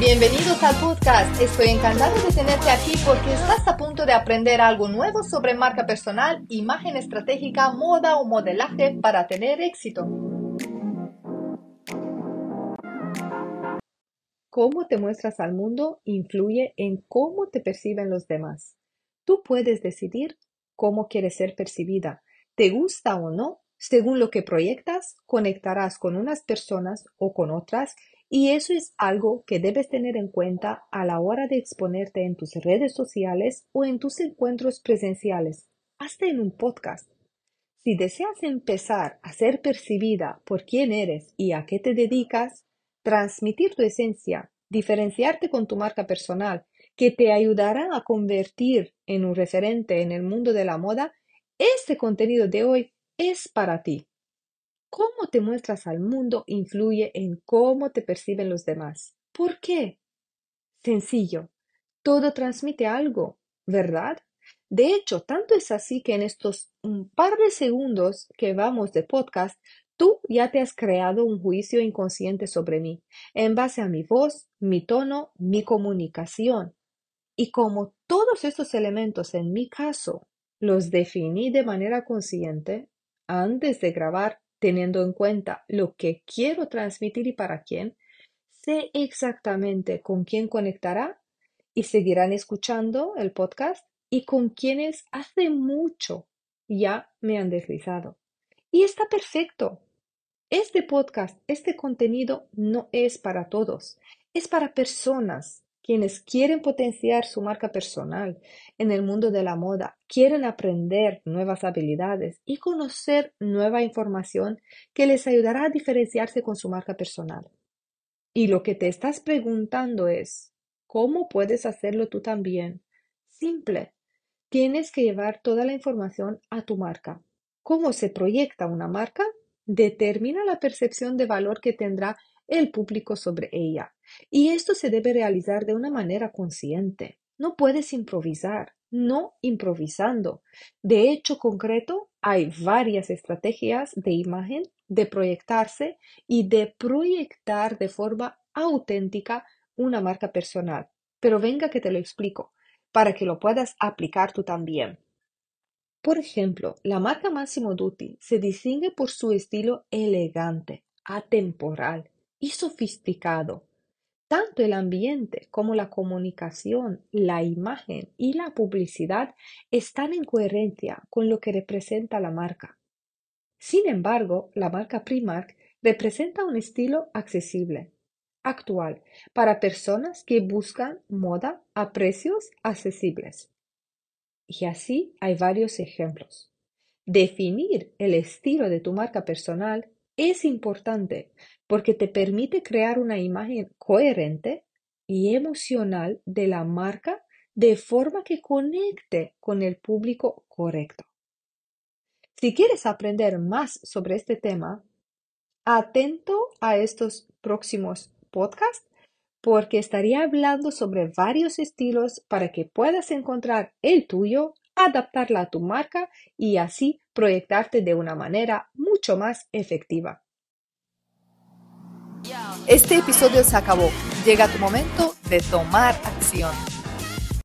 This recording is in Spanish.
Bienvenidos al podcast. Estoy encantado de tenerte aquí porque estás a punto de aprender algo nuevo sobre marca personal, imagen estratégica, moda o modelaje para tener éxito. Cómo te muestras al mundo influye en cómo te perciben los demás. Tú puedes decidir cómo quieres ser percibida. ¿Te gusta o no? Según lo que proyectas, conectarás con unas personas o con otras y eso es algo que debes tener en cuenta a la hora de exponerte en tus redes sociales o en tus encuentros presenciales, hasta en un podcast. Si deseas empezar a ser percibida por quién eres y a qué te dedicas, transmitir tu esencia, diferenciarte con tu marca personal, que te ayudará a convertir en un referente en el mundo de la moda, este contenido de hoy es para ti cómo te muestras al mundo influye en cómo te perciben los demás. ¿Por qué? Sencillo. Todo transmite algo, ¿verdad? De hecho, tanto es así que en estos un par de segundos que vamos de podcast, tú ya te has creado un juicio inconsciente sobre mí, en base a mi voz, mi tono, mi comunicación. Y como todos estos elementos en mi caso los definí de manera consciente antes de grabar teniendo en cuenta lo que quiero transmitir y para quién, sé exactamente con quién conectará y seguirán escuchando el podcast y con quienes hace mucho ya me han deslizado. Y está perfecto. Este podcast, este contenido no es para todos, es para personas quienes quieren potenciar su marca personal en el mundo de la moda, quieren aprender nuevas habilidades y conocer nueva información que les ayudará a diferenciarse con su marca personal. Y lo que te estás preguntando es, ¿cómo puedes hacerlo tú también? Simple. Tienes que llevar toda la información a tu marca. ¿Cómo se proyecta una marca? Determina la percepción de valor que tendrá el público sobre ella. Y esto se debe realizar de una manera consciente. No puedes improvisar, no improvisando. De hecho concreto, hay varias estrategias de imagen, de proyectarse y de proyectar de forma auténtica una marca personal. Pero venga que te lo explico, para que lo puedas aplicar tú también. Por ejemplo, la marca Massimo Dutti se distingue por su estilo elegante, atemporal, y sofisticado. Tanto el ambiente como la comunicación, la imagen y la publicidad están en coherencia con lo que representa la marca. Sin embargo, la marca Primark representa un estilo accesible, actual, para personas que buscan moda a precios accesibles. Y así hay varios ejemplos. Definir el estilo de tu marca personal es importante porque te permite crear una imagen coherente y emocional de la marca de forma que conecte con el público correcto. Si quieres aprender más sobre este tema, atento a estos próximos podcasts porque estaría hablando sobre varios estilos para que puedas encontrar el tuyo, adaptarla a tu marca y así proyectarte de una manera mucho más efectiva. Este episodio se acabó. Llega tu momento de tomar acción.